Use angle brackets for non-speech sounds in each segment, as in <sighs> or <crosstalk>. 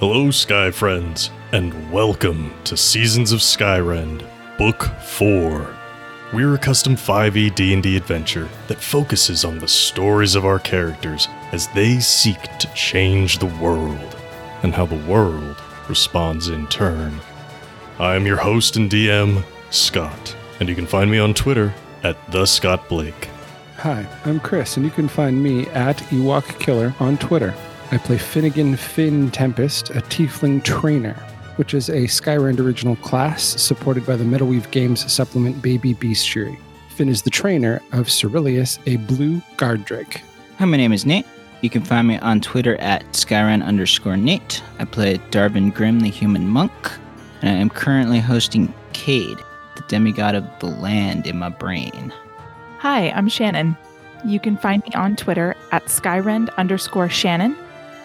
Hello, Sky Friends, and welcome to Seasons of Skyrend, Book 4. We're a custom 5e D&D adventure that focuses on the stories of our characters as they seek to change the world, and how the world responds in turn. I am your host and DM, Scott, and you can find me on Twitter at the Scott Blake. Hi, I'm Chris, and you can find me at Ewok Killer on Twitter. I play Finnegan Finn Tempest, a Tiefling Trainer, which is a Skyrend original class supported by the Metalweave Games supplement Baby Bestiary. Finn is the trainer of Cerilius, a blue guard drake. Hi, my name is Nate. You can find me on Twitter at Skyrend underscore Nate. I play Darvin Grimm, the human monk, and I am currently hosting Cade, the demigod of the land in my brain. Hi, I'm Shannon. You can find me on Twitter at Skyrend underscore Shannon.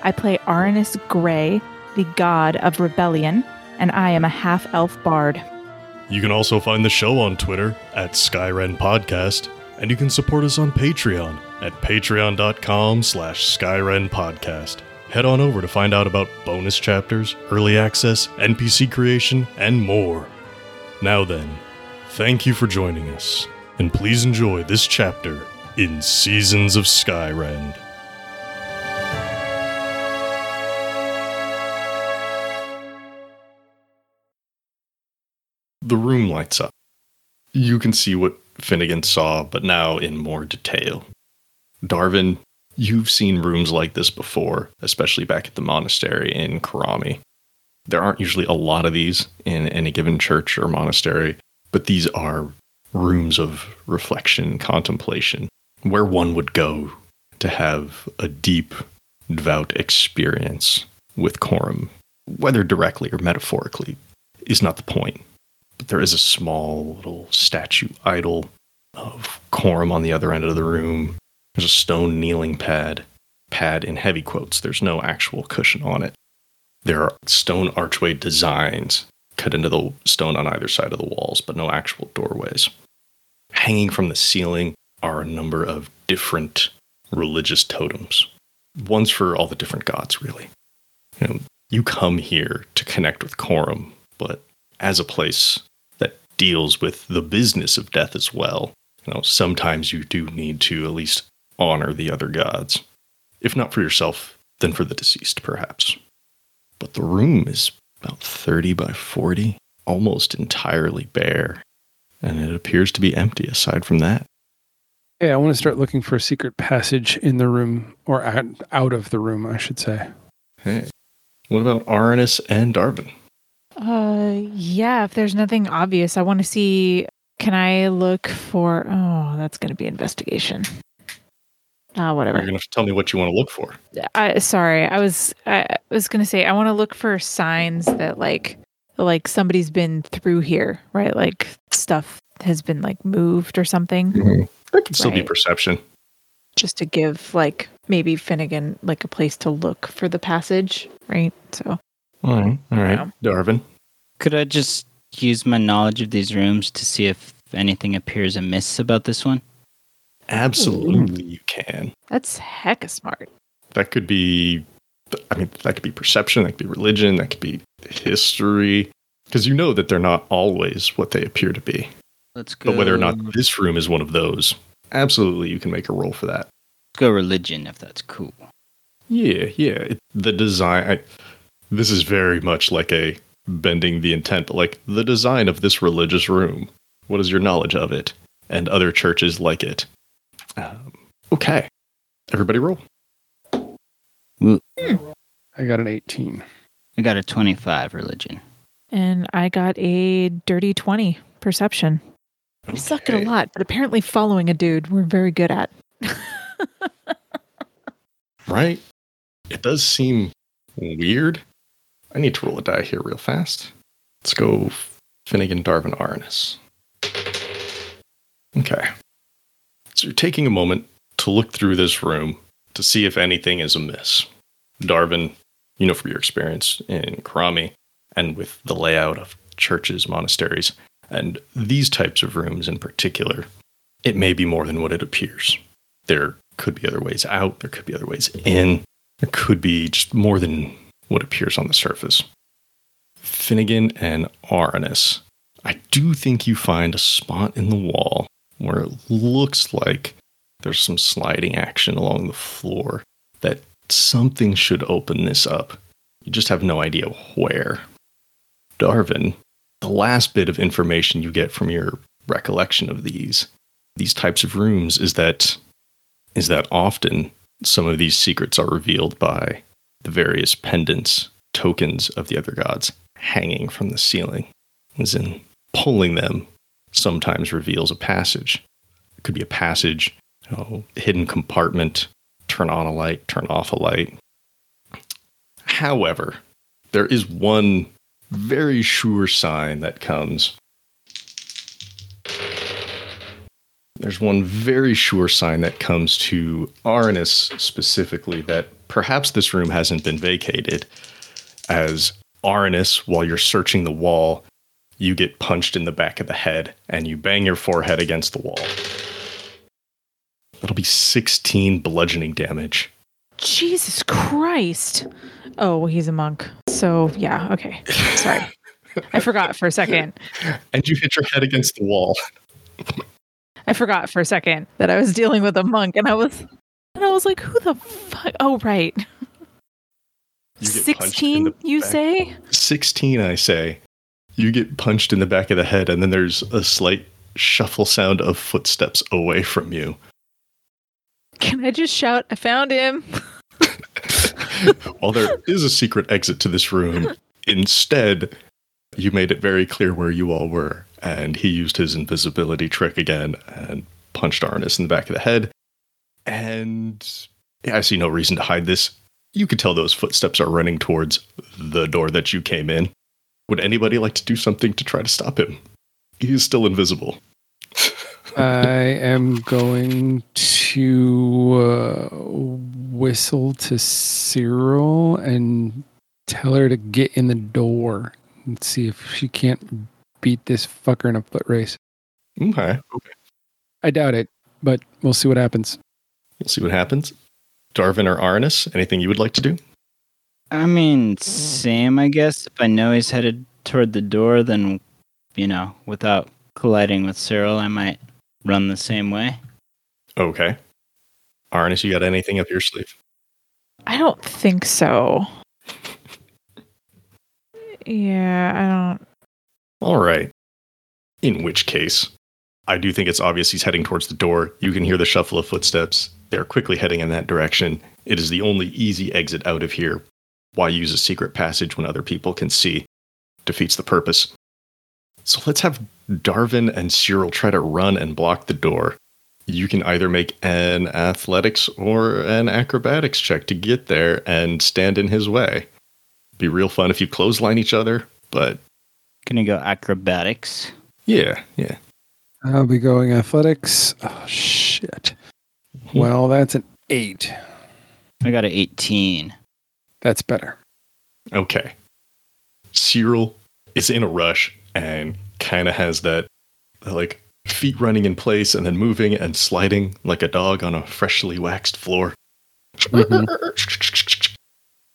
I play Aranus Grey, the god of rebellion, and I am a half elf bard. You can also find the show on Twitter at Skyrend Podcast, and you can support us on Patreon at patreon.com slash Skyrend Podcast. Head on over to find out about bonus chapters, early access, NPC creation, and more. Now then, thank you for joining us, and please enjoy this chapter in Seasons of Skyrend. The room lights up. You can see what Finnegan saw, but now in more detail. Darvin, you've seen rooms like this before, especially back at the monastery in Karami. There aren't usually a lot of these in any given church or monastery, but these are rooms of reflection, contemplation, where one would go to have a deep, devout experience with Corum, whether directly or metaphorically, is not the point. There is a small little statue idol of Corum on the other end of the room. There's a stone kneeling pad, pad in heavy quotes. There's no actual cushion on it. There are stone archway designs cut into the stone on either side of the walls, but no actual doorways. Hanging from the ceiling are a number of different religious totems. One's for all the different gods, really. You know, you come here to connect with Corum, but as a place deals with the business of death as well, you know, sometimes you do need to at least honor the other gods. If not for yourself, then for the deceased, perhaps. But the room is about 30 by 40, almost entirely bare, and it appears to be empty aside from that. Hey, I want to start looking for a secret passage in the room, or out, out of the room, I should say. Hey, what about Aranus and Darvin? Uh, yeah, if there's nothing obvious, I want to see. Can I look for. Oh, that's going to be investigation. Ah, uh, whatever. You're going to tell me what you want to look for. I sorry, I was I was going to say I want to look for signs that like like somebody's been through here, right? Like stuff has been like moved or something. Mm-hmm. That could still right. be perception. Just to give like maybe Finnegan like a place to look for the passage, right? So all right, all right, yeah. Darvin. Could I just use my knowledge of these rooms to see if anything appears amiss about this one? Absolutely, Ooh. you can. That's hecka smart. That could be, I mean, that could be perception, that could be religion, that could be history, because you know that they're not always what they appear to be. Let's go. But whether or not this room is one of those, absolutely, you can make a roll for that. Let's go religion if that's cool. Yeah, yeah. It, the design. I, this is very much like a bending the intent, but like the design of this religious room. What is your knowledge of it and other churches like it? Um, okay, everybody roll. I got an 18. I got a 25 religion. And I got a dirty 20 perception. Okay. We suck at a lot, but apparently following a dude we're very good at. <laughs> right? It does seem weird. I need to roll a die here real fast. Let's go Finnegan Darvin Aranus. Okay. So you're taking a moment to look through this room to see if anything is amiss. Darvin, you know from your experience in Karami and with the layout of churches, monasteries, and these types of rooms in particular, it may be more than what it appears. There could be other ways out, there could be other ways in, there could be just more than what appears on the surface. Finnegan and Aranus, I do think you find a spot in the wall where it looks like there's some sliding action along the floor that something should open this up. You just have no idea where. Darvin, the last bit of information you get from your recollection of these these types of rooms is that is that often some of these secrets are revealed by the various pendants, tokens of the other gods hanging from the ceiling. As in pulling them sometimes reveals a passage. It could be a passage, you know, hidden compartment, turn on a light, turn off a light. However, there is one very sure sign that comes. There's one very sure sign that comes to Arnis specifically that perhaps this room hasn't been vacated. As Arnis, while you're searching the wall, you get punched in the back of the head and you bang your forehead against the wall. That'll be 16 bludgeoning damage. Jesus Christ. Oh, he's a monk. So, yeah, okay. Sorry. <laughs> I forgot for a second. And you hit your head against the wall. I forgot for a second that I was dealing with a monk and I was and I was like, who the fuck? Oh, right. You get punched in 16, the you back- say? 16, I say. You get punched in the back of the head, and then there's a slight shuffle sound of footsteps away from you. Can I just shout, I found him? While there is a secret exit to this room, instead, you made it very clear where you all were, and he used his invisibility trick again and punched Arnis in the back of the head. And I see no reason to hide this. You could tell those footsteps are running towards the door that you came in. Would anybody like to do something to try to stop him? He is still invisible. <laughs> I am going to uh, whistle to Cyril and tell her to get in the door and see if she can't beat this fucker in a foot race. Okay. I doubt it, but we'll see what happens. We'll see what happens. Darvin or Arnis, anything you would like to do? I mean, same, I guess. If I know he's headed toward the door, then, you know, without colliding with Cyril, I might run the same way. Okay. Arnis, you got anything up your sleeve? I don't think so. <laughs> Yeah, I don't. All right. In which case, I do think it's obvious he's heading towards the door. You can hear the shuffle of footsteps. They're quickly heading in that direction. It is the only easy exit out of here. Why use a secret passage when other people can see? Defeats the purpose. So let's have Darvin and Cyril try to run and block the door. You can either make an athletics or an acrobatics check to get there and stand in his way. Be real fun if you clothesline each other, but Gonna go acrobatics. yeah, yeah. I'll be going athletics. Oh, shit. Hmm. Well, that's an eight. I got an 18. That's better. Okay. Cyril is in a rush and kind of has that like feet running in place and then moving and sliding like a dog on a freshly waxed floor. Mm-hmm.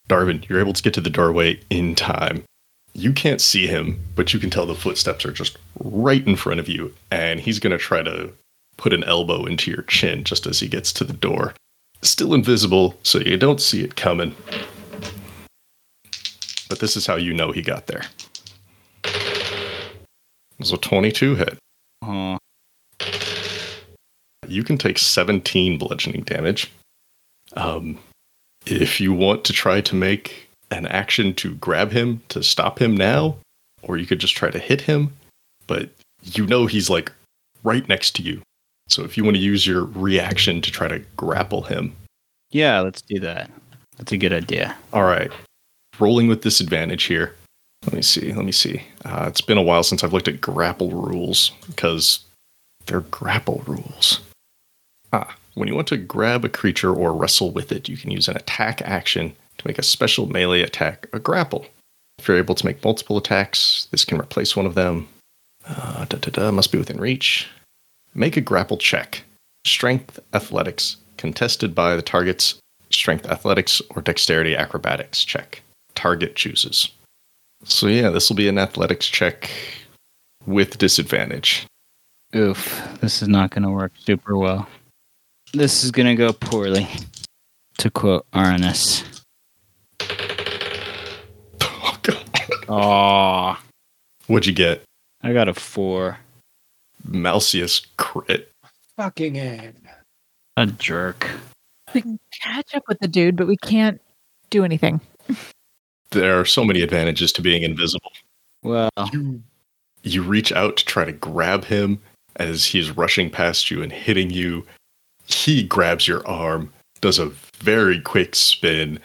Darvin, you're able to get to the doorway in time. You can't see him, but you can tell the footsteps are just right in front of you, and he's going to try to put an elbow into your chin just as he gets to the door. Still invisible, so you don't see it coming. But this is how you know he got there. It was a 22 hit. Oh, You can take 17 bludgeoning damage. Um, if you want to try to make an action to grab him to stop him now, or you could just try to hit him, but you know he's like right next to you. So if you want to use your reaction to try to grapple him, yeah, let's do that. That's a good idea. all right. Rolling with disadvantage here. Let me see. Let me see. Uh, it's been a while since I've looked at grapple rules because they're grapple rules. Ah, when you want to grab a creature or wrestle with it, you can use an attack action to make a special melee attack a grapple. If you're able to make multiple attacks, this can replace one of them. Uh, da, da, da, must be within reach. Make a grapple check. Strength, athletics, contested by the target's strength, athletics, or dexterity acrobatics check. target chooses. So yeah, this will be an athletics check with disadvantage. Oof, this is not going to work super well. This is going to go poorly, to quote Arnis. Oh, God. Aw, What'd you get? I got a four. Malcius crit. Fucking A. A jerk. We can catch up with the dude, but we can't do anything. There are so many advantages to being invisible. Well, You you reach out to try to grab him as he's rushing past you and hitting you. He grabs your arm, does a very quick spin,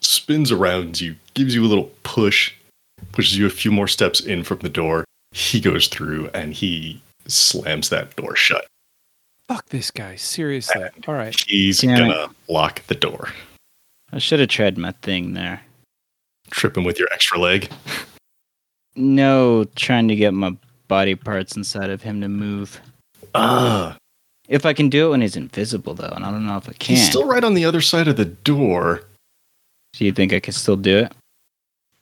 spins around you, gives you a little push, pushes you a few more steps in from the door. He goes through and he slams that door shut. Fuck this guy. Seriously. All right. He's Damn gonna lock the door. I should have tried my thing there. Trip him with your extra leg. No, trying to get my body parts inside of him to move. Ah, If I can do it when he's invisible, though, and I don't know if I can. he's still right on the other side of the door. Do you think I can still do it?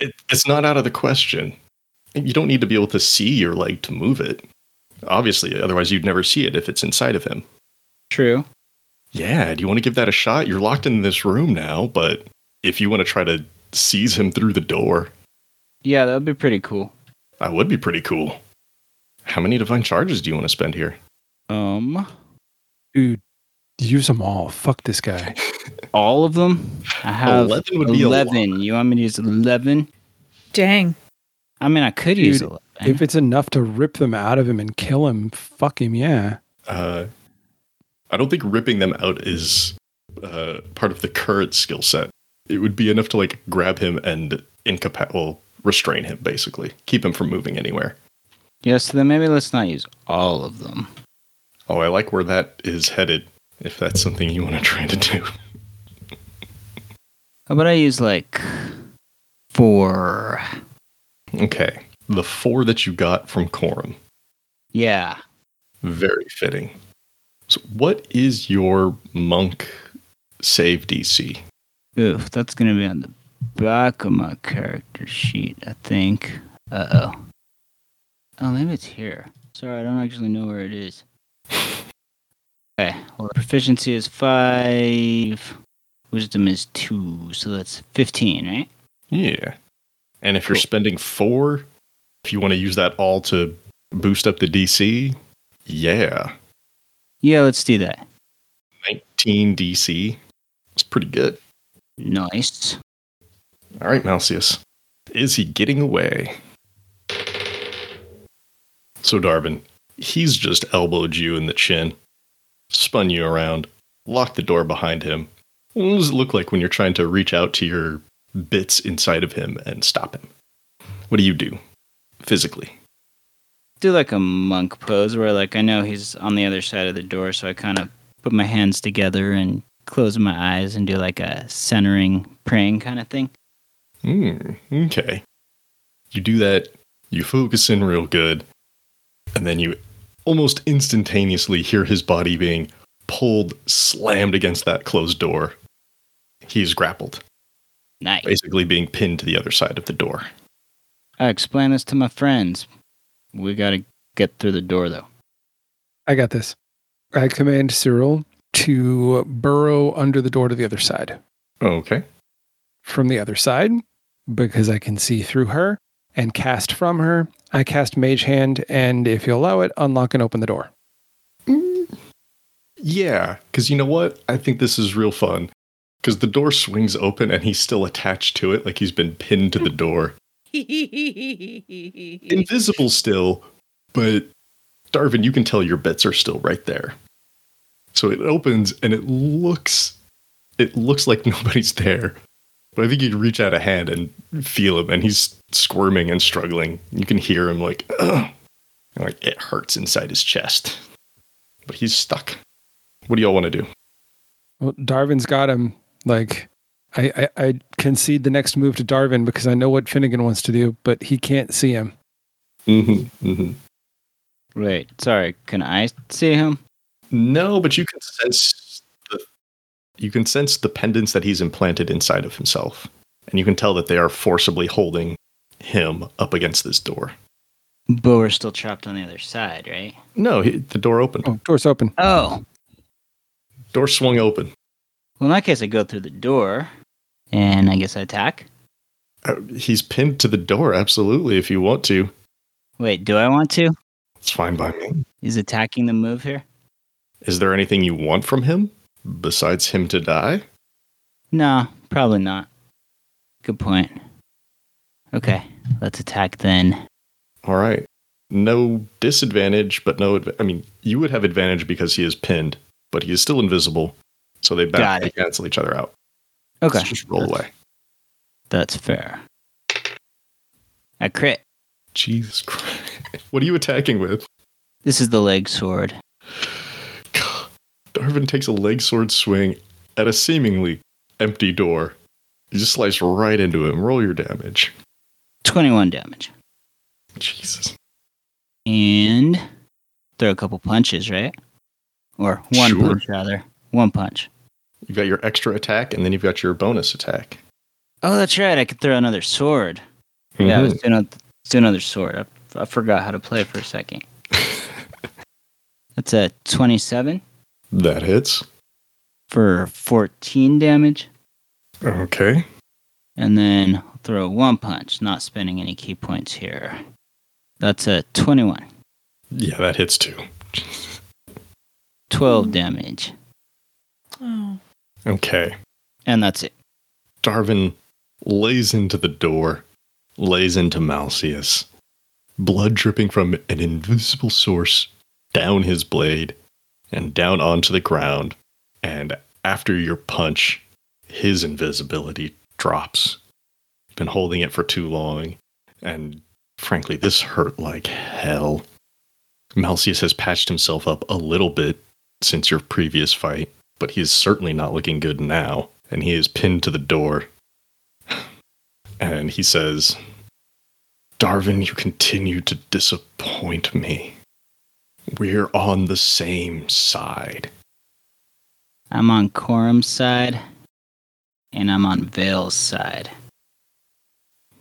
It, it's not out of the question. You don't need to be able to see your leg to move it. Obviously, otherwise you'd never see it if it's inside of him. True. Yeah, do you want to give that a shot? You're locked in this room now, but if you want to try to seize him through the door, Yeah, that would be pretty cool. that would be pretty cool. How many divine charges do you want to spend here? Um, Dude, use them all. Fuck this guy. <laughs> all of them. I have 11 would be a eleven. You want me to use eleven? Dang. I mean, I could use eleven. If it's enough to rip them out of him and kill him, fuck him, yeah. Uh, I don't think ripping them out is uh, part of the current skill set. It would be enough to like grab him and incapacit, well, restrain him basically, keep him from moving anywhere. yeah, so then maybe let's not use all of them. Oh, I like where that is headed. If that's something you want to try to do. How about I use like four? Okay, the four that you got from Corum, Yeah, very fitting. So, what is your monk save DC? Oof, that's gonna be on the back of my character sheet, I think. Uh oh. Oh, maybe it's here. Sorry, I don't actually know where it is. <laughs> Okay, well, proficiency is five. Wisdom is two, so that's 15, right? Yeah. And if you're spending four, if you want to use that all to boost up the DC, yeah. Yeah, let's do that. 19 DC. It's pretty good. Nice. All right, Malcius. Is he getting away? So, Darvin, he's just elbowed you in the chin, spun you around, locked the door behind him. What does it look like when you're trying to reach out to your bits inside of him and stop him? What do you do physically? Do like a monk pose where, like, I know he's on the other side of the door, so I kind of put my hands together and close my eyes and do like a centering, praying kind of thing. Hmm, okay. You do that, you focus in real good, and then you almost instantaneously hear his body being pulled, slammed against that closed door. He's grappled, Nice. basically being pinned to the other side of the door. I explain this to my friends. We gotta get through the door, though. I got this. I command Cyril to burrow under the door to the other side. Okay. From the other side, because I can see through her and cast from her, I cast Mage Hand, and if you allow it, unlock and open the door. Mm, yeah, because you know what? I think this is real fun. Because the door swings open and he's still attached to it, like he's been pinned to the <laughs> door. Invisible still, but Darvin, you can tell your bits are still right there. So it opens and it looks it looks like <laughs> nobody's there. But I think you can reach out a hand and feel him and he's squirming and struggling. You can hear him like <clears throat> Ugh. Like it hurts inside his chest. But he's stuck. What do y'all want to do? Well, Darvin's got him. Like, I, I, I concede the next move to Darvin because I know what Finnegan wants to do, but he can't see him. Mm-hmm, mm-hmm. Wait, sorry, can I see him? No, but you can sense the you can sense the pendants that he's implanted inside of himself, and you can tell that they are forcibly holding him up against this door. But we're still trapped on the other side, right? No, he, the door opened. Oh, door's open. Oh. Door swung open. Well, in that case, I go through the door, and I guess I attack. Uh, he's pinned to the door. Absolutely, if you want to, Wait, do I want to? it's fine by me. Is attacking the move here? Is there anything you want from him besides him to die? No, probably not. Good point. Okay, let's attack then. All right. No disadvantage, but no. adv- I mean, you would have advantage because he is pinned, but he is still invisible. So they, back, they cancel each other out. Okay, So just roll away. that's fair. I crit. Jesus Christ. <laughs> What are you attacking with? This is the leg sword. God. Darvin takes a leg sword swing at a seemingly empty door. You just slice right into him. Roll your damage. 21 damage. Jesus. And throw a couple punches, right? Or one Sure. punch, rather. One punch. You've got your extra attack, and then you've got your bonus attack. Oh, that's right. I could throw another sword. Yeah, Mhm. let's do, another, let's do another sword. I, I forgot how to play for a second. <laughs> That's a 27 that hits. for 14 damage. Okay. And then I'll throw one punch, not spending any ki points here. That's a 21. Yeah, that hits too. 12 damage. Oh. Okay. And that's it. Darvin lays into the door, lays into Malcius, blood dripping from an invisible source down his blade and down onto the ground. And after your punch, his invisibility drops. Been holding it for too long, and frankly, this hurt like hell. Malcius has patched himself up a little bit since your previous fight, but he is certainly not looking good now, and he is pinned to the door. And he says, Darvin, you continue to disappoint me. We're on the same side. I'm on Corum's side, and I'm on Vale's side.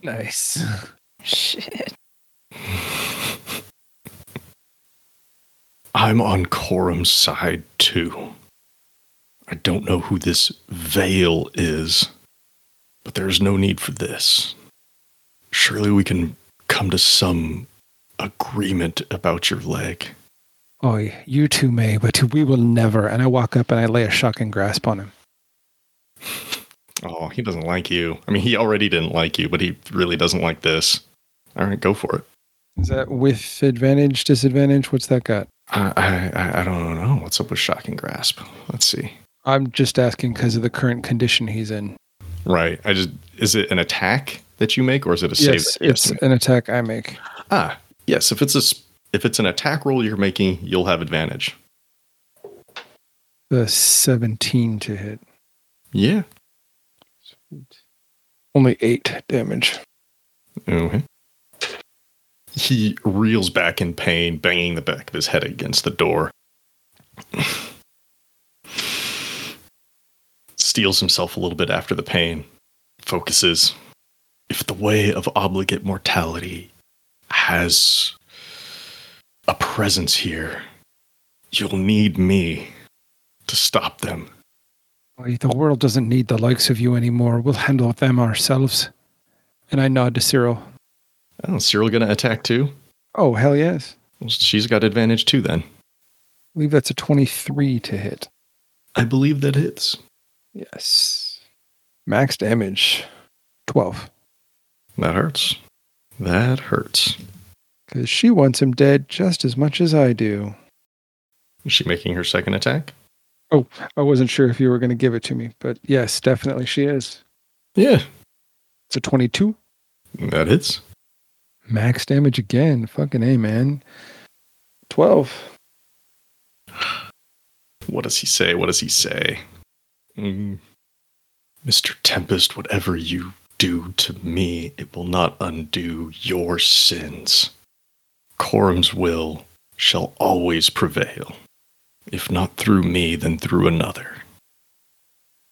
Nice. <laughs> Shit. I'm on Corum's side too. I don't know who this Vale is, but there's no need for this. Surely we can come to some agreement about your leg. Oh, you two may, but we will never. And I walk up and I lay a shocking grasp on him. <laughs> Oh, he doesn't like you. I mean, he already didn't like you, but he really doesn't like this. All right, go for it. Is that with advantage, disadvantage? What's that got? I I, I don't know what's up with shocking grasp. Let's see. I'm just asking because of the current condition he's in. Right. I just is it an attack that you make or is it a save? yes, that you have it's an attack I make. ah yes. If it's a if it's an attack roll you're making, you'll have advantage. The 17 to hit. Yeah. Only 8 damage. Okay. He reels back in pain, banging the back of his head against the door. Steels himself a little bit after the pain. Focuses. If the way of obligate mortality has a presence here, you'll need me to stop them. The world doesn't need the likes of you anymore. We'll handle them ourselves. And I nod to Cyril. Oh, Cyril gonna attack too? Oh, hell yes. Well, she's got advantage too then. I believe that's a 23 to hit. I believe that hits. Yes. Max damage 12. That hurts. That hurts. Because she wants him dead just as much as I do. Is she making her second attack? Oh, I wasn't sure if you were going to give it to me, but yes, definitely she is. Yeah, It's a 22. that hits. Max damage again. Fucking A, man. 12. What does he say? What does he say? Mm. Mr. Tempest, whatever you do to me, it will not undo your sins. Corum's will shall always prevail. If not through me, then through another.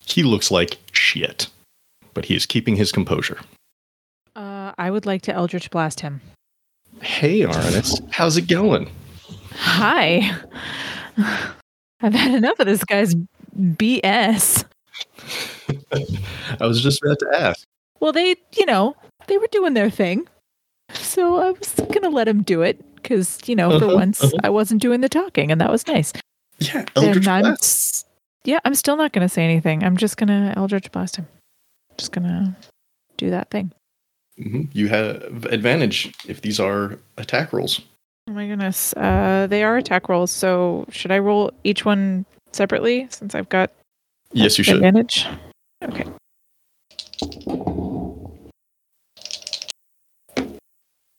He looks like shit, but but he is keeping his composure. Uh, I would like to Eldritch Blast him. Hey, Arnis, how's it going? Hi. <laughs> I've had enough of this guy's BS. I was just about to ask. Well, they, you know, they were doing their thing. So I was going to let him do it because, you know, for Uh-huh, once uh-huh. I wasn't doing the talking and that was nice. Yeah, Eldritch and I'm, Blast. yeah, I'm still not going to say anything. I'm just going to Eldritch Blast him. Just going to do that thing. Mhm. You have advantage if these are attack rolls. Oh my goodness. Uh, they are attack rolls. So should I roll each one separately since I've got Yes, you should. advantage? Okay.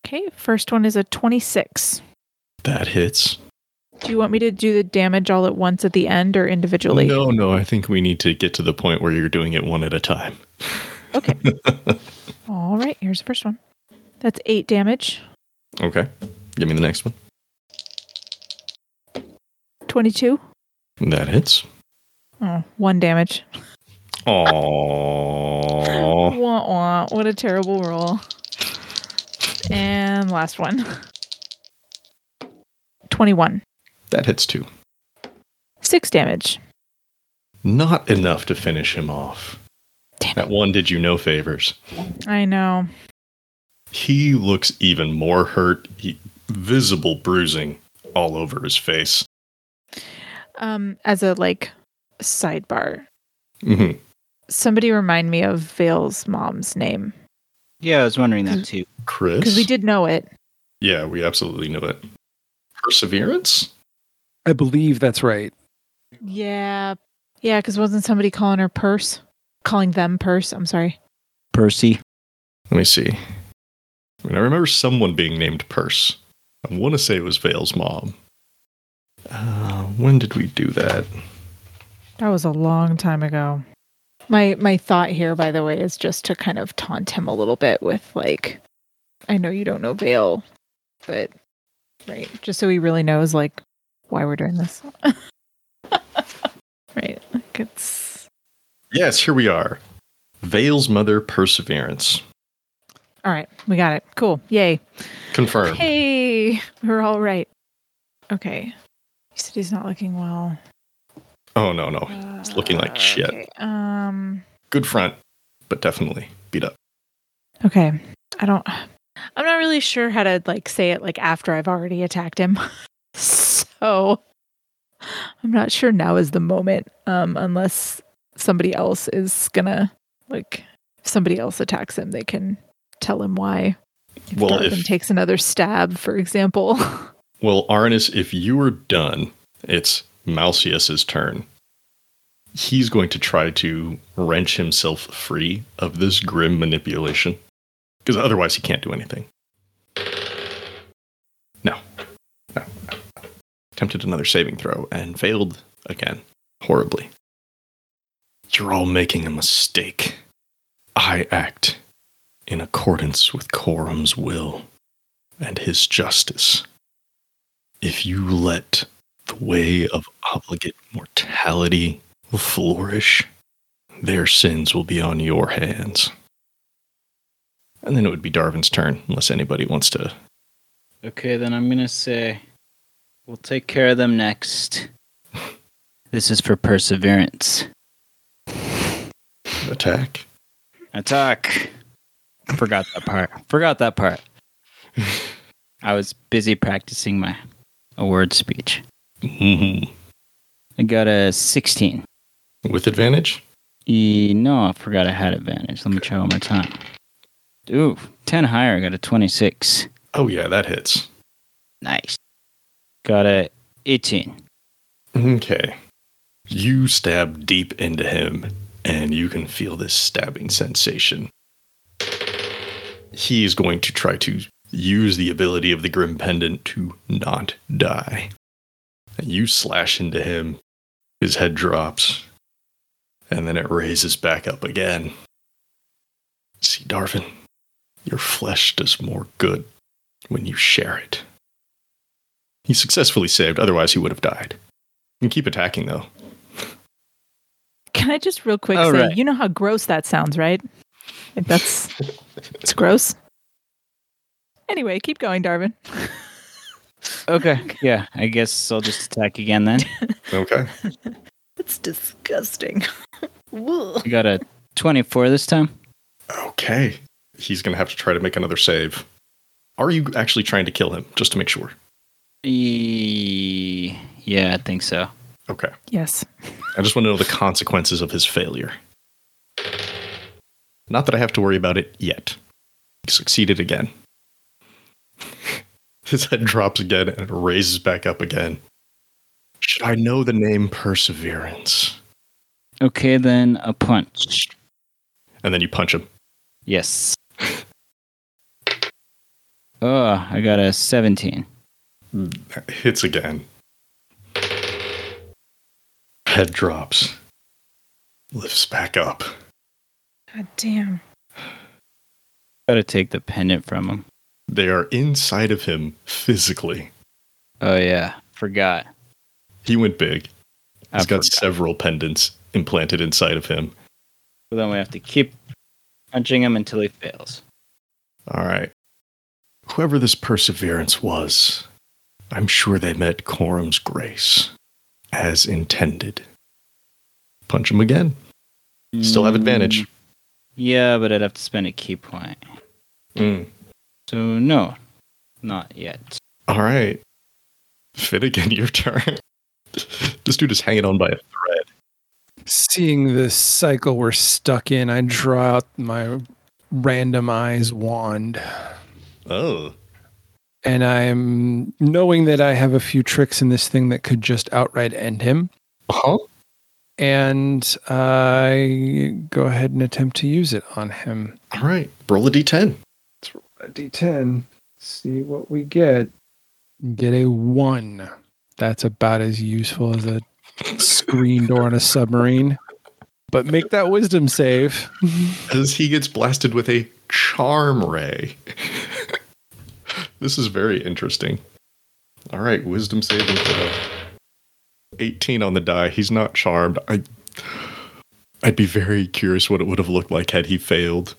Okay, first one is a 26. That hits. Do you want me to do the damage all at once at the end or individually? No, no, I think we need to get to the point where you're doing it one at a time. Okay. <laughs> all right, here's the first one. That's eight damage. Okay. Give me the next one. 22. That hits. Oh, one damage. Aww. Wah, wah. What a terrible roll. And last one. 21. That hits two. Six damage. Not enough to finish him off. Damn That one did you no favors. I know. He looks even more hurt. He, visible bruising all over his face. Um, as a like sidebar, hmm somebody remind me of Vale's mom's name Yeah, I was wondering that too. Chris? because we did know it. Yeah, we absolutely knew it. Perseverance? I believe that's right. Yeah, yeah. Because wasn't somebody calling her purse? Calling them purse? I'm sorry. Percy. Let me see. I mean, I remember someone being named Purse. I want to say it was Vale's mom. Uh, when did we do that? That was a long time ago. My my thought here, by the way, is just to kind of taunt him a little bit with like, I know you don't know Vale, but right, just so he really knows like why we're doing this. <laughs> right, like it's Yes, here we are. Vale's mother, Perseverance. all right. We got it. Cool. Yay. Confirmed. Hey, we're all right. Okay. He said he's not looking well. Oh, no, no. It's looking like Uh, shit. okay, Um. Good front, but definitely beat up. Okay. I don't I'm not really sure how to like say it like after I've already attacked him. <laughs> so I'm not sure now is the moment um unless somebody else is gonna like if somebody else attacks him they can tell him why. If Well, Darvin if- takes another stab, for example. <laughs> Well, Arnis, if you were done, it's Malcius's turn. He's going to try to wrench himself free of this grim manipulation. Because otherwise he can't do anything. No. No. Attempted another saving throw and failed again. Horribly. You're all making a mistake. I act in accordance with Corum's will and his justice. If you let the way of obligate mortality flourish, their sins will be on your hands. And then it would be Darvin's turn, unless anybody wants to. Okay, then I'm gonna say we'll take care of them next. This is for perseverance. attack. Attack. Forgot that part. Forgot that part. <laughs> I was busy practicing my award speech. Mhm. I got a 16. With advantage? E, no, I forgot I had advantage. Let me try one more time. Ooh, 10 higher. I got a 26. Oh, yeah, that hits. Nice. Got a 18. Okay. You stab deep into him, and you can feel this stabbing sensation. He is going to try to use the ability of the Grim Pendant to not die. And you slash into him, his head drops, and then it raises back up again. See, Darvin, your flesh does more good when you share it. He successfully saved, otherwise, he would have died. You can keep attacking, though. Can I just real quick Oh, say, right. you know how gross that sounds, right? Like, That's it's gross. Anyway, keep going, Darvin. <laughs> Okay. Yeah, I guess I'll just attack again then. <laughs> Okay. <laughs> That's disgusting. I got a 24 this time. Okay. He's going to have to try to make another save. Are you actually trying to kill him, just to make sure? E- yeah, I think so. Okay. yes. I just want to know the consequences of his failure. Not that I have to worry about it yet. He succeeded again. His head drops again and it raises back up again. Should I know the name Perseverance? Okay, then a punch. And then you punch him. Yes. <laughs> Oh, I got a 17. Hits again. Head drops. Lifts back up. God damn. Gotta take the pendant from him. They are inside of him physically. Oh, yeah. Forgot. He went big. I He's got forgot. several pendants implanted inside of him. So then we have to keep punching him until he fails. All right. Whoever this perseverance was, I'm sure they met Corum's grace as intended. Punch him again. Still have advantage. Mm, Yeah, but I'd have to spend a ki point. Mm. So, no, not yet. All right. Finnegan, your turn. this dude is hanging on by a thread. Seeing this cycle we're stuck in, I draw out my randomize wand. Oh. And I'm knowing that I have a few tricks in this thing that could just outright end him. Huh? And I go ahead and attempt to use it on him. All right. Roll a d10. A d10. See what we get. Get a one. That's about as useful as a screen door on a submarine. But make that wisdom save. <laughs> As he gets blasted with a charm ray. this is very interesting. All right. Wisdom saving throw. 18 on the die. He's not charmed. I I'd be very curious what it would have looked like had he failed.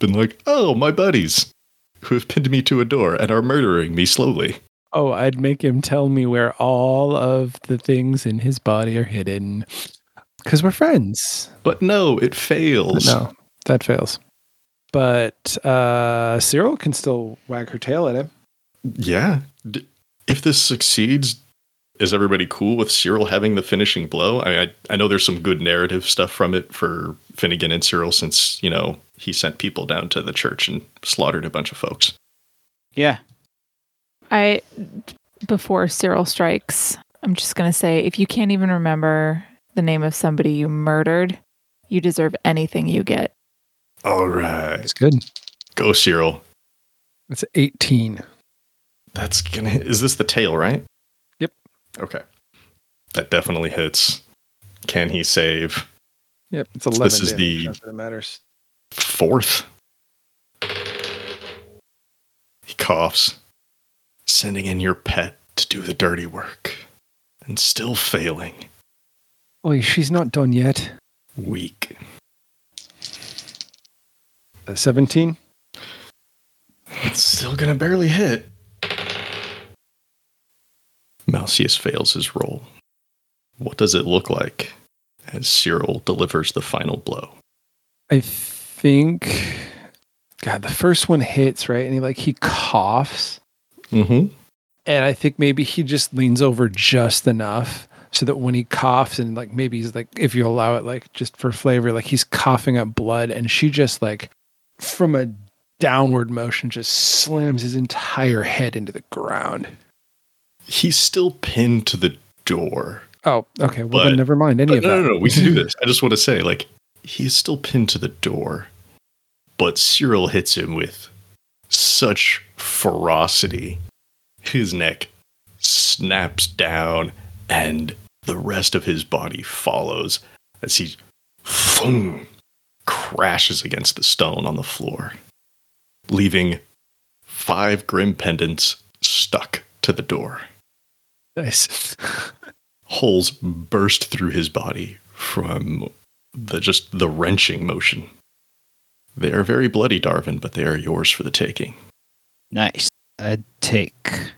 Been like, "Oh, my buddies who have pinned me to a door and are murdering me slowly." Oh, I'd make him tell me where all of the things in his body are hidden. Because we're friends. But no, it fails. No, that fails. But uh, Cyril can still wag her tail at him. Yeah. D- if this succeeds, is everybody cool with Cyril having the finishing blow? I, I I know there's some good narrative stuff from it for Finnegan and Cyril since, you know, he sent people down to the church and slaughtered a bunch of folks. Yeah. I before Cyril strikes, I'm just gonna say if you can't even remember the name of somebody you murdered, you deserve anything you get. All right. It's good. Go, Cyril. It's 18. That's gonna. Is this the tail, right? Yep. Okay. That definitely hits. Can he save Yep, it's So 11. this is damage, the- not that it matters. Fourth? He coughs, sending in your pet to do the dirty work, and still failing. Oh, she's not done yet. Weak. Uh, 17. It's still gonna barely hit. Malcius fails his roll. What does it look like as Cyril delivers the final blow? I think. God, the first one hits, right? And he like he coughs. Mm-hmm. And I think maybe he just leans over just enough so that when he coughs and like maybe he's like, if you allow it, like just for flavor, like he's coughing up blood, and she just like from a downward motion just slams his entire head into the ground. He's still pinned to the door. Oh, okay. Well, But- then never mind any of no, that. no, no. We can do this. I just want to say, like, he's still pinned to the door, but Cyril hits him with such ferocity. His neck snaps down, and the rest of his body follows as he thung, crashes against the stone on the floor, leaving five grim pendants stuck to the door Nice. <laughs> holes burst through his body from the just the wrenching motion They are very bloody, Darvin, but they are yours for the taking. Nice. I'd take.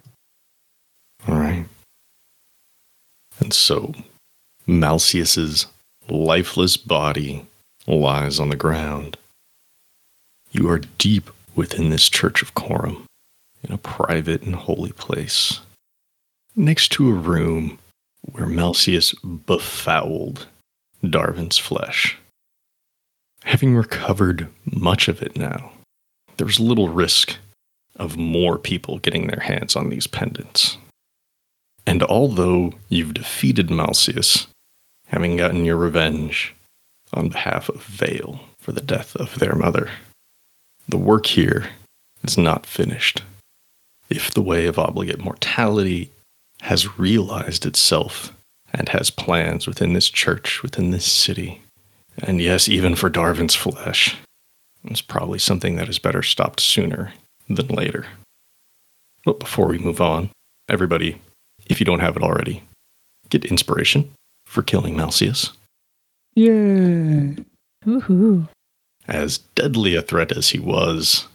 All right. And so, Malcius's lifeless body lies on the ground. You are deep within this church of Corum, in a private and holy place, next to a room where Malcius befouled Darvin's flesh. Having recovered much of it now, there's little risk of more people getting their hands on these pendants. And although you've defeated Malcius, having gotten your revenge on behalf of Vale for the death of their mother, the work here is not finished. If the way of obligate mortality has realized itself and has plans within this church, within this city, and yes, even for Darvin's flesh, it's probably something that is better stopped sooner than later. But before we move on, everybody, if you don't have it already, get inspiration for killing Malcius. Yeah. Woohoo. As deadly a threat as he was,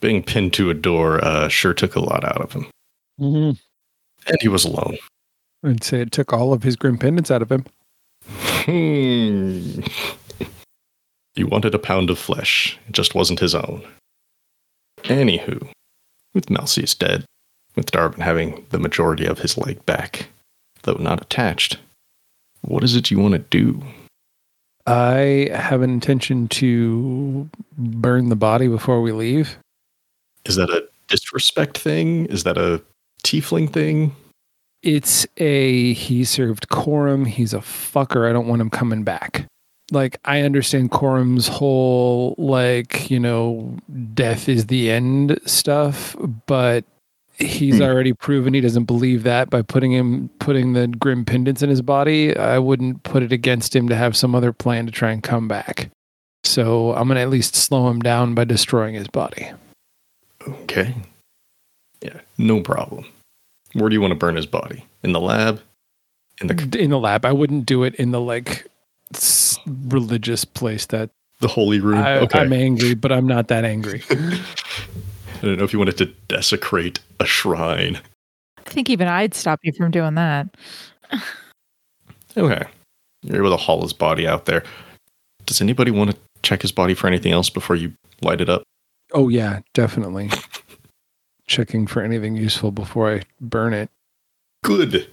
being pinned to a door uh, sure took a lot out of him. hmm And he was alone. I'd say it took all of his grim pendants out of him. Hmm. <laughs> he wanted a pound of flesh. It just wasn't his own. Anywho, with Malcius dead, with Darvin having the majority of his leg back, though not attached, what is it you want to do? I have an intention to burn the body before we leave. Is that a disrespect thing? Is that a tiefling thing? It's a he served Corum. He's a fucker. I don't want him coming back. Like I understand Corum's whole like you know death is the end stuff, but he's Hmm. already proven he doesn't believe that by putting him putting the grim pendants in his body. I wouldn't put it against him to have some other plan to try and come back. So I'm gonna at least slow him down by destroying his body. Okay. Yeah, no problem. Where do you want to burn his body? In the lab? In the in the lab. I wouldn't do it in the like s- religious place that the holy room? I, okay. I'm angry, but I'm not that angry. <laughs> I don't know if you wanted to desecrate a shrine. I think even I'd stop you from doing that. Okay. You're able to haul his body out there. Does anybody want to check his body for anything else before you light it up? oh yeah, definitely. Checking for anything useful before I burn it. Good.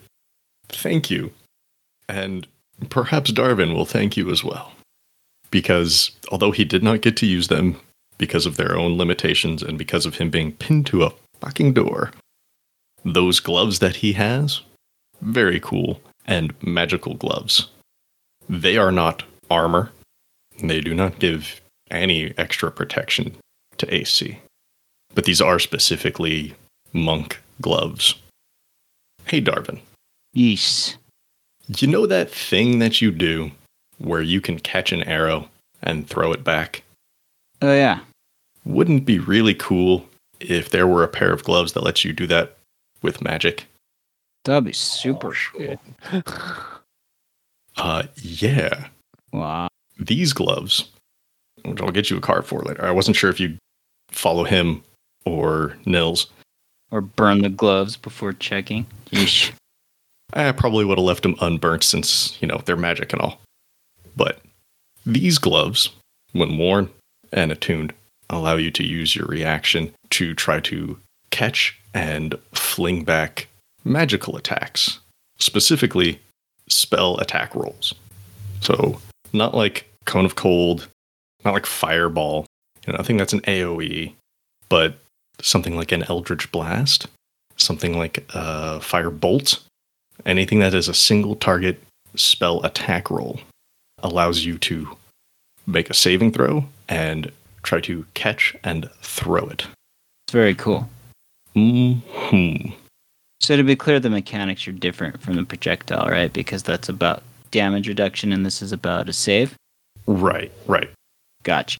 Thank you. And perhaps Darvin will thank you as well. Because although he did not get to use them because of their own limitations and because of him being pinned to a fucking door, those gloves that he has, very cool and magical gloves. They are not armor. They do not give any extra protection to AC. But these are specifically monk gloves. Hey, Darvin, Yeesh. you know that thing that you do where you can catch an arrow and throw it back? Oh yeah. Wouldn't it be really cool if there were a pair of gloves that lets you do that with magic? That'd be super cool. <laughs> Uh, yeah. Wow. These gloves, which I'll get you a card for later. I wasn't sure if you'd follow him or Nils. Or burn the gloves before checking. Yeesh. I probably would have left them unburnt since, you know, they're magic and all. But these gloves, when worn and attuned, allow you to use your reaction to try to catch and fling back magical attacks, specifically spell attack rolls. So, not like Cone of Cold, not like Fireball, you know, nothing that's an AoE, but something like an Eldritch Blast, something like a Fire Bolt, anything that is a single target spell attack roll allows you to make a saving throw and try to catch and throw it. It's very cool. hmm So to be clear, the mechanics are different from the projectile, right? Because that's about damage reduction and this is about a save. Right, right. Gotcha.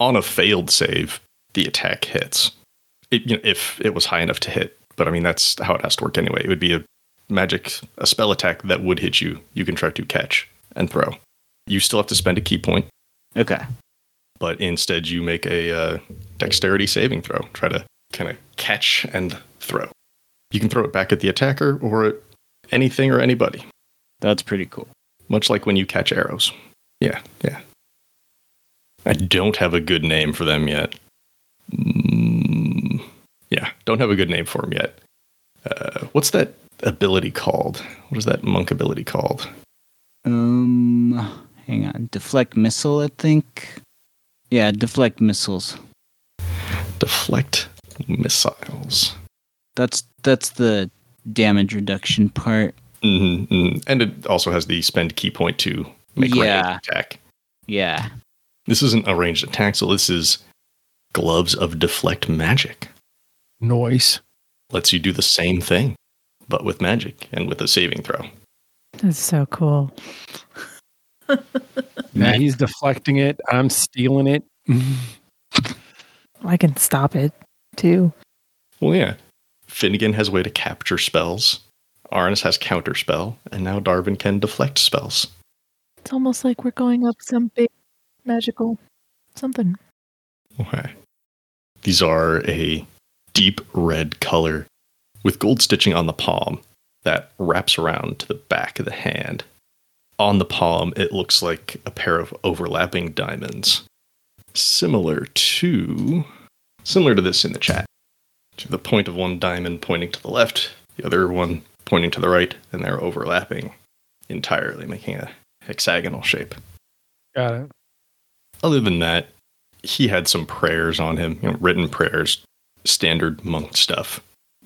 On a failed save, the attack hits. It, you know, if it was high enough to hit, but I mean that's how it has to work anyway. It would be a magic, a spell attack that would hit you. You can try to catch and throw. You still have to spend a ki point, Okay. but instead you make a uh, dexterity saving throw. Try to kind of catch and throw. You can throw it back at the attacker or at anything or anybody, That's pretty cool. much like when you catch arrows. Yeah, yeah. I don't have a good name for them yet. Yeah, don't have a good name for him yet. Uh, what's that ability called? What is that monk ability called? Um, hang on. Deflect missile, I think. Yeah, deflect missiles. Deflect missiles. That's that's the damage reduction part. hmm And it also has the spend ki point to make Yeah. ranged attack. Yeah. This isn't a ranged attack, so this is gloves of deflect magic. Noise. Lets you do the same thing, but with magic and with a saving throw. That's so cool. <laughs> Yeah, he's deflecting it. I'm stealing it. I can stop it too. Well, yeah. Finnegan has a way to capture spells. Aranus has counter spell, and now Darvin can deflect spells. It's almost like we're going up some big magical something. Okay. These are a deep red color with gold stitching on the palm that wraps around to the back of the hand. On the palm, it looks like a pair of overlapping diamonds, similar to similar to this in the chat. To the point of one diamond pointing to the left, the other one pointing to the right, and they're overlapping entirely, making a hexagonal shape Got it. other than that, he had some prayers on him, you know, written prayers, standard monk stuff,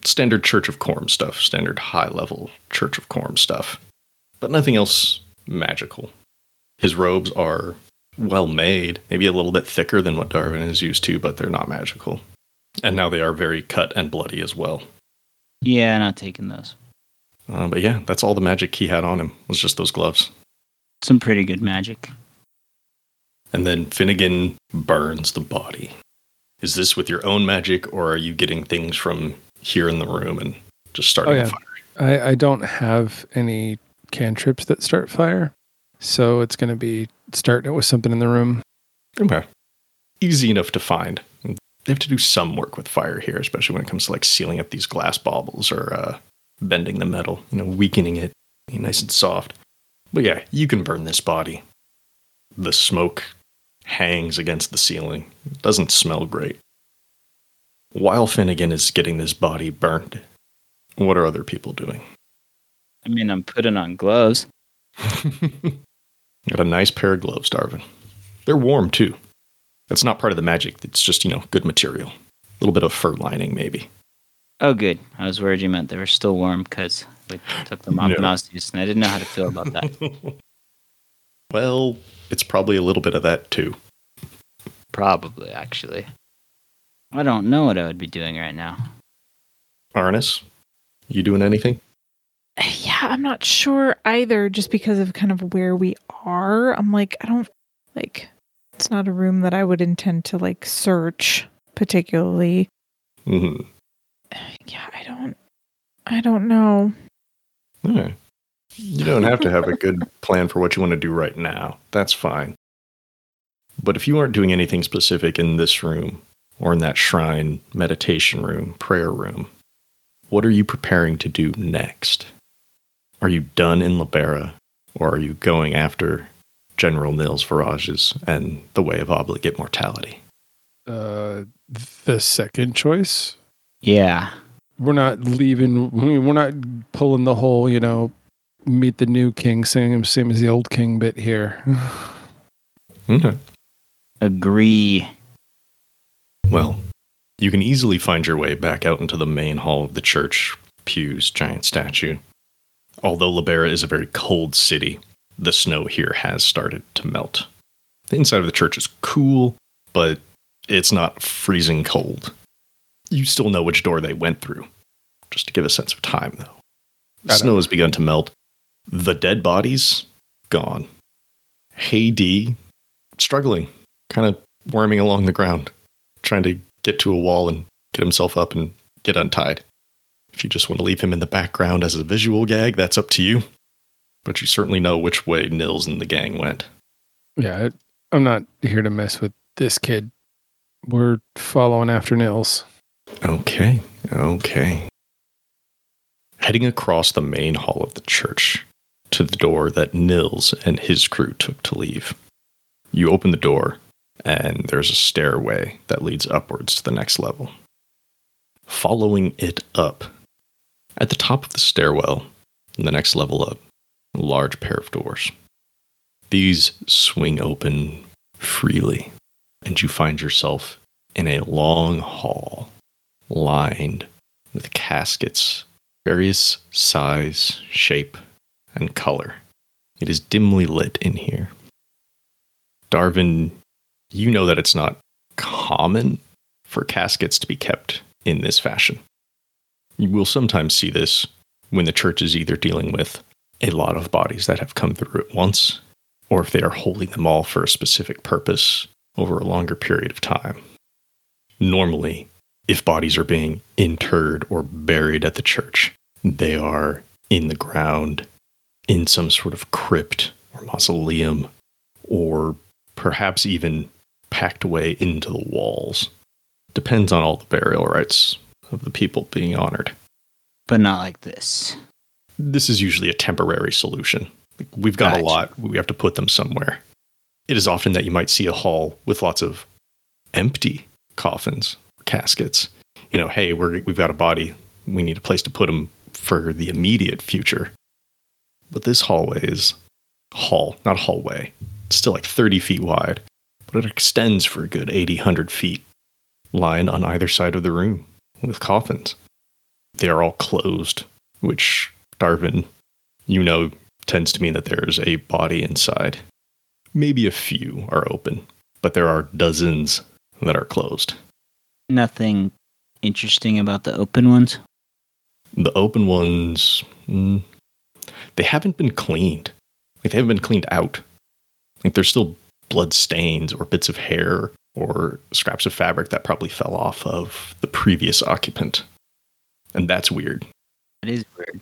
standard Church of Corum stuff, standard high level Church of Corum stuff, but nothing else magical. His robes are well made, maybe a little bit thicker than what Darvin is used to, but they're not magical. And now they are very cut and bloody as well. Yeah, not taking those. Uh, but yeah, that's all the magic he had on him was just those gloves. Some pretty good magic. And then Finnegan burns the body. Is this with your own magic, or are you getting things from here in the room and just starting Oh, a yeah. fire? I, I don't have any cantrips that start fire. So it's going to be starting it with something in the room. Okay. Easy enough to find. They have to do some work with fire here, especially when it comes to like sealing up these glass baubles or uh, bending the metal, you know, weakening it, nice and soft. But yeah, you can burn this body. The smoke hangs against the ceiling. It doesn't smell great. While Finnegan is getting this body burned, what are other people doing? I mean, I'm putting on gloves. <laughs> Got a nice pair of gloves, Darvin. They're warm too. That's not part of the magic. It's just, you know, good material. A little bit of fur lining, maybe. Oh, good. I was worried you meant they were still warm because we took them off <laughs> No. when I was and I didn't know how to feel about that. <laughs> well, it's probably a little bit of that too. Probably, actually. I don't know what I would be doing right now. Aranus, you doing anything? Yeah, I'm not sure either, just because of kind of where we are. I'm like, I don't like it's not a room that I would intend to like search particularly. Mm-hmm. Yeah, I don't I don't know. Yeah. You don't have to have a good plan for what you want to do right now. That's fine. But if you aren't doing anything specific in this room or in that shrine, meditation room, prayer room, what are you preparing to do next? Are you done in Libera or are you going after General Nils Virages and the way of obligate mortality? Uh, the second choice. Yeah. We're not leaving. we- We're not pulling the whole, you know, meet the new king, same same as the old king bit here. <sighs> Okay. Agree. Well, you can easily find your way back out into the main hall of the church, Pew's giant statue. Although Libera is a very cold city, the snow here has started to melt. The inside of the church is cool, but it's not freezing cold. You still know which door they went through, just to give a sense of time, though. The snow has begun to melt. The dead bodies, gone. Hey D, struggling, kind of worming along the ground, trying to get to a wall and get himself up and get untied. If you just want to leave him in the background as a visual gag, that's up to you. But you certainly know which way Nils and the gang went. yeah, I'm not here to mess with this kid. We're following after Nils. Okay, okay. Heading across the main hall of the church to the door that Nils and his crew took to leave. You open the door, and there's a stairway that leads upwards to the next level. Following it up, at the top of the stairwell, the next level up, a large pair of doors. These swing open freely, and you find yourself in a long hall lined with caskets, various size, shape, and color. It is dimly lit in here. Darvin, you know that it's not common for caskets to be kept in this fashion. You will sometimes see this when the church is either dealing with a lot of bodies that have come through at once, or if they are holding them all for a specific purpose over a longer period of time. Normally, if bodies are being interred or buried at the church, they are in the ground, in some sort of crypt or mausoleum, or perhaps even packed away into the walls. Depends on all the burial rites of the people being honored. But not like this. This is usually a temporary solution. We've got Gotcha. a lot, we have to put them somewhere. It is often that you might see a hall with lots of empty coffins, caskets. You know, hey, we're, we've got a body, we need a place to put them for the immediate future. But this hallway is hall, not hallway. It's still like 30 feet wide, but it extends for a good 80, 100 feet, lined on either side of the room with coffins. They are all closed, which Darvin, you know, tends to mean that there's a body inside. Maybe a few are open, but there are dozens that are closed. Nothing interesting about the open ones. The open ones, mm, they haven't been cleaned. Like they haven't been cleaned out. Like there's still blood stains or bits of hair or scraps of fabric that probably fell off of the previous occupant. And that's weird. It is weird.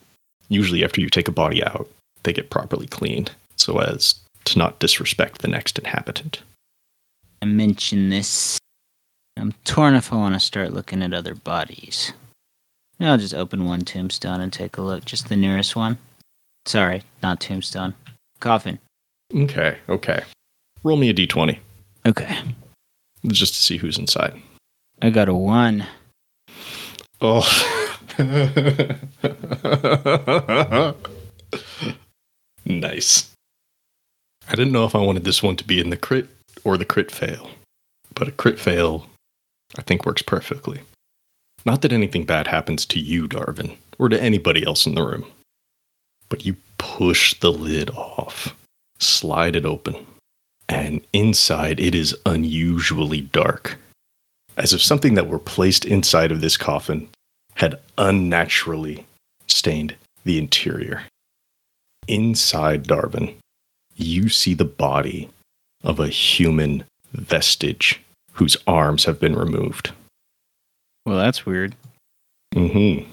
Usually, after you take a body out, they get properly cleaned so as to not disrespect the next inhabitant. I mentioned this. I'm torn if I want to start looking at other bodies. I'll just open one tombstone and take a look, just the nearest one. Sorry, not tombstone. Coffin. Okay, okay. Roll me a d20 Okay. just to see who's inside. I got a one. Oh. <laughs> nice. I didn't know if I wanted this one to be in the crit or the crit fail, but a crit fail I think works perfectly. Not that anything bad happens to you, Darvin, or to anybody else in the room, but you push the lid off, slide it open, and inside it is unusually dark as if something that were placed inside of this coffin had unnaturally stained the interior. Inside Darvin, you see the body of a human vestige whose arms have been removed. Well, that's weird. Mm-hmm.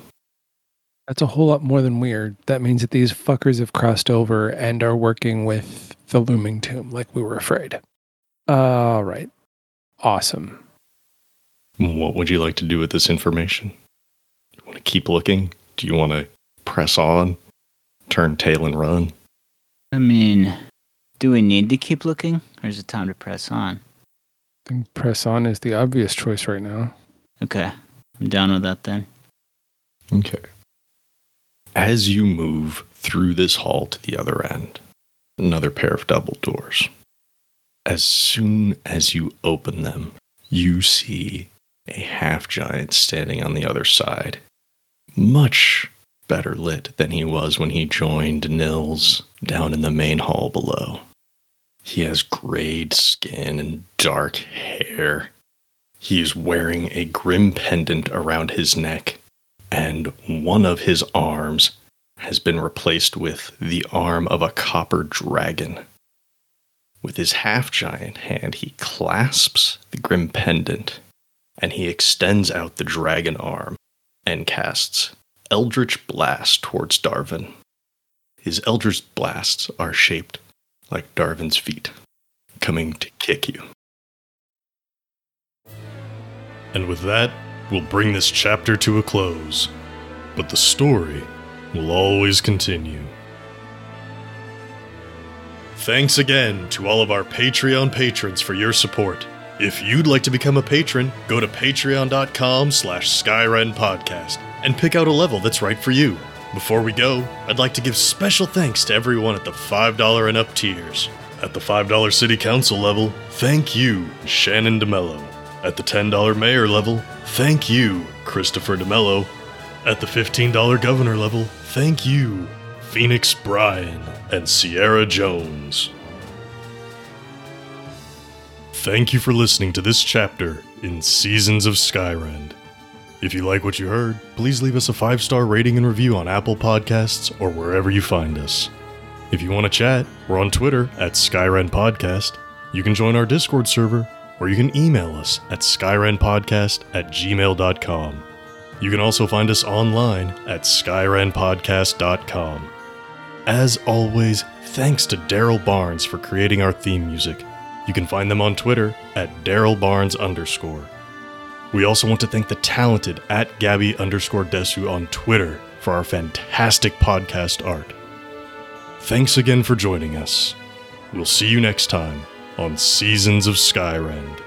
That's a whole lot more than weird. That means that these fuckers have crossed over and are working with the looming tomb like we were afraid. All right. Awesome. What would you like to do with this information? You want to keep looking? Do you want to press on, turn tail and run? I mean, do we need to keep looking, or is it time to press on? I think press on is the obvious choice right now. Okay, I'm down with that then. Okay. As you move through this hall to the other end, another pair of double doors. As soon as you open them, you see a half giant standing on the other side. Much better lit than he was when he joined Nils down in the main hall below. He has grayed skin and dark hair. He is wearing a grim pendant around his neck, and one of his arms has been replaced with the arm of a copper dragon. With his half giant hand, he clasps the grim pendant and he extends out the dragon arm and casts Eldritch Blast towards Darvin. His Eldritch Blasts are shaped like Darvin's feet, coming to kick you. And with that, we'll bring this chapter to a close. But the story will always continue. Thanks again to all of our Patreon patrons for your support. If you'd like to become a patron, go to patreon.com slash Skyrend Podcast and pick out a level that's right for you. Before we go, I'd like to give special thanks to everyone at the $5 and up tiers. At the $5 City Council level, thank you, Shannon DeMello. At the $10 Mayor level, thank you, Christopher DeMello. At the $15 Governor level, thank you, Phoenix Bryan and Sierra Jones. Thank you for listening to this chapter in Seasons of Skyrend. If you like what you heard, please leave us a five star rating and review on Apple Podcasts or wherever you find us. If you want to chat, we're on Twitter at Skyrend Podcast. You can join our Discord server, or you can email us at skyrenpodcast at gmail.com. You can also find us online at skyrenpodcast.com. As always, thanks to Daryl Barnes for creating our theme music. You can find them on Twitter at Daryl Barnes underscore. We also want to thank the talented at Gabby underscore Desu on Twitter for our fantastic podcast art. Thanks again for joining us. We'll see you next time on Seasons of Skyrend.